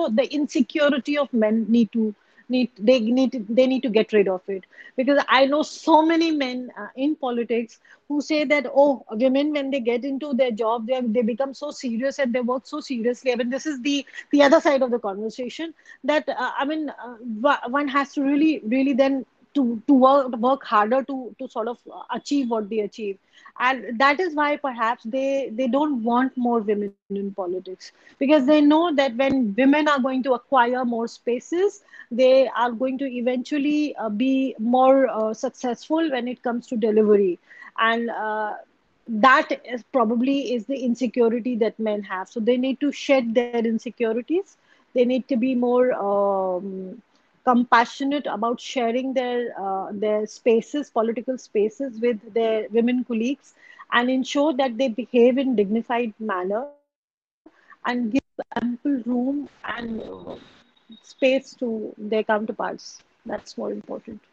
the insecurity of men need to need they need to, they need to get rid of it. Because i know so many men uh, in politics who say that oh women when they get into their job they they become so serious and they work so seriously. I mean this is the the other side of the conversation that uh, i mean uh, one has to really really then to to work work harder to to sort of achieve what they achieve. And that is why perhaps they they don't want more women in politics. Because they know that when women are going to acquire more spaces they are going to eventually uh, be more uh, successful when it comes to delivery. And uh, that is probably is the insecurity that men have. So they need to shed their insecurities. They need to be more um, compassionate about sharing their uh, their spaces, political spaces, with their women colleagues, and ensure that they behave in dignified manner and give ample room and space to their counterparts. That's more important.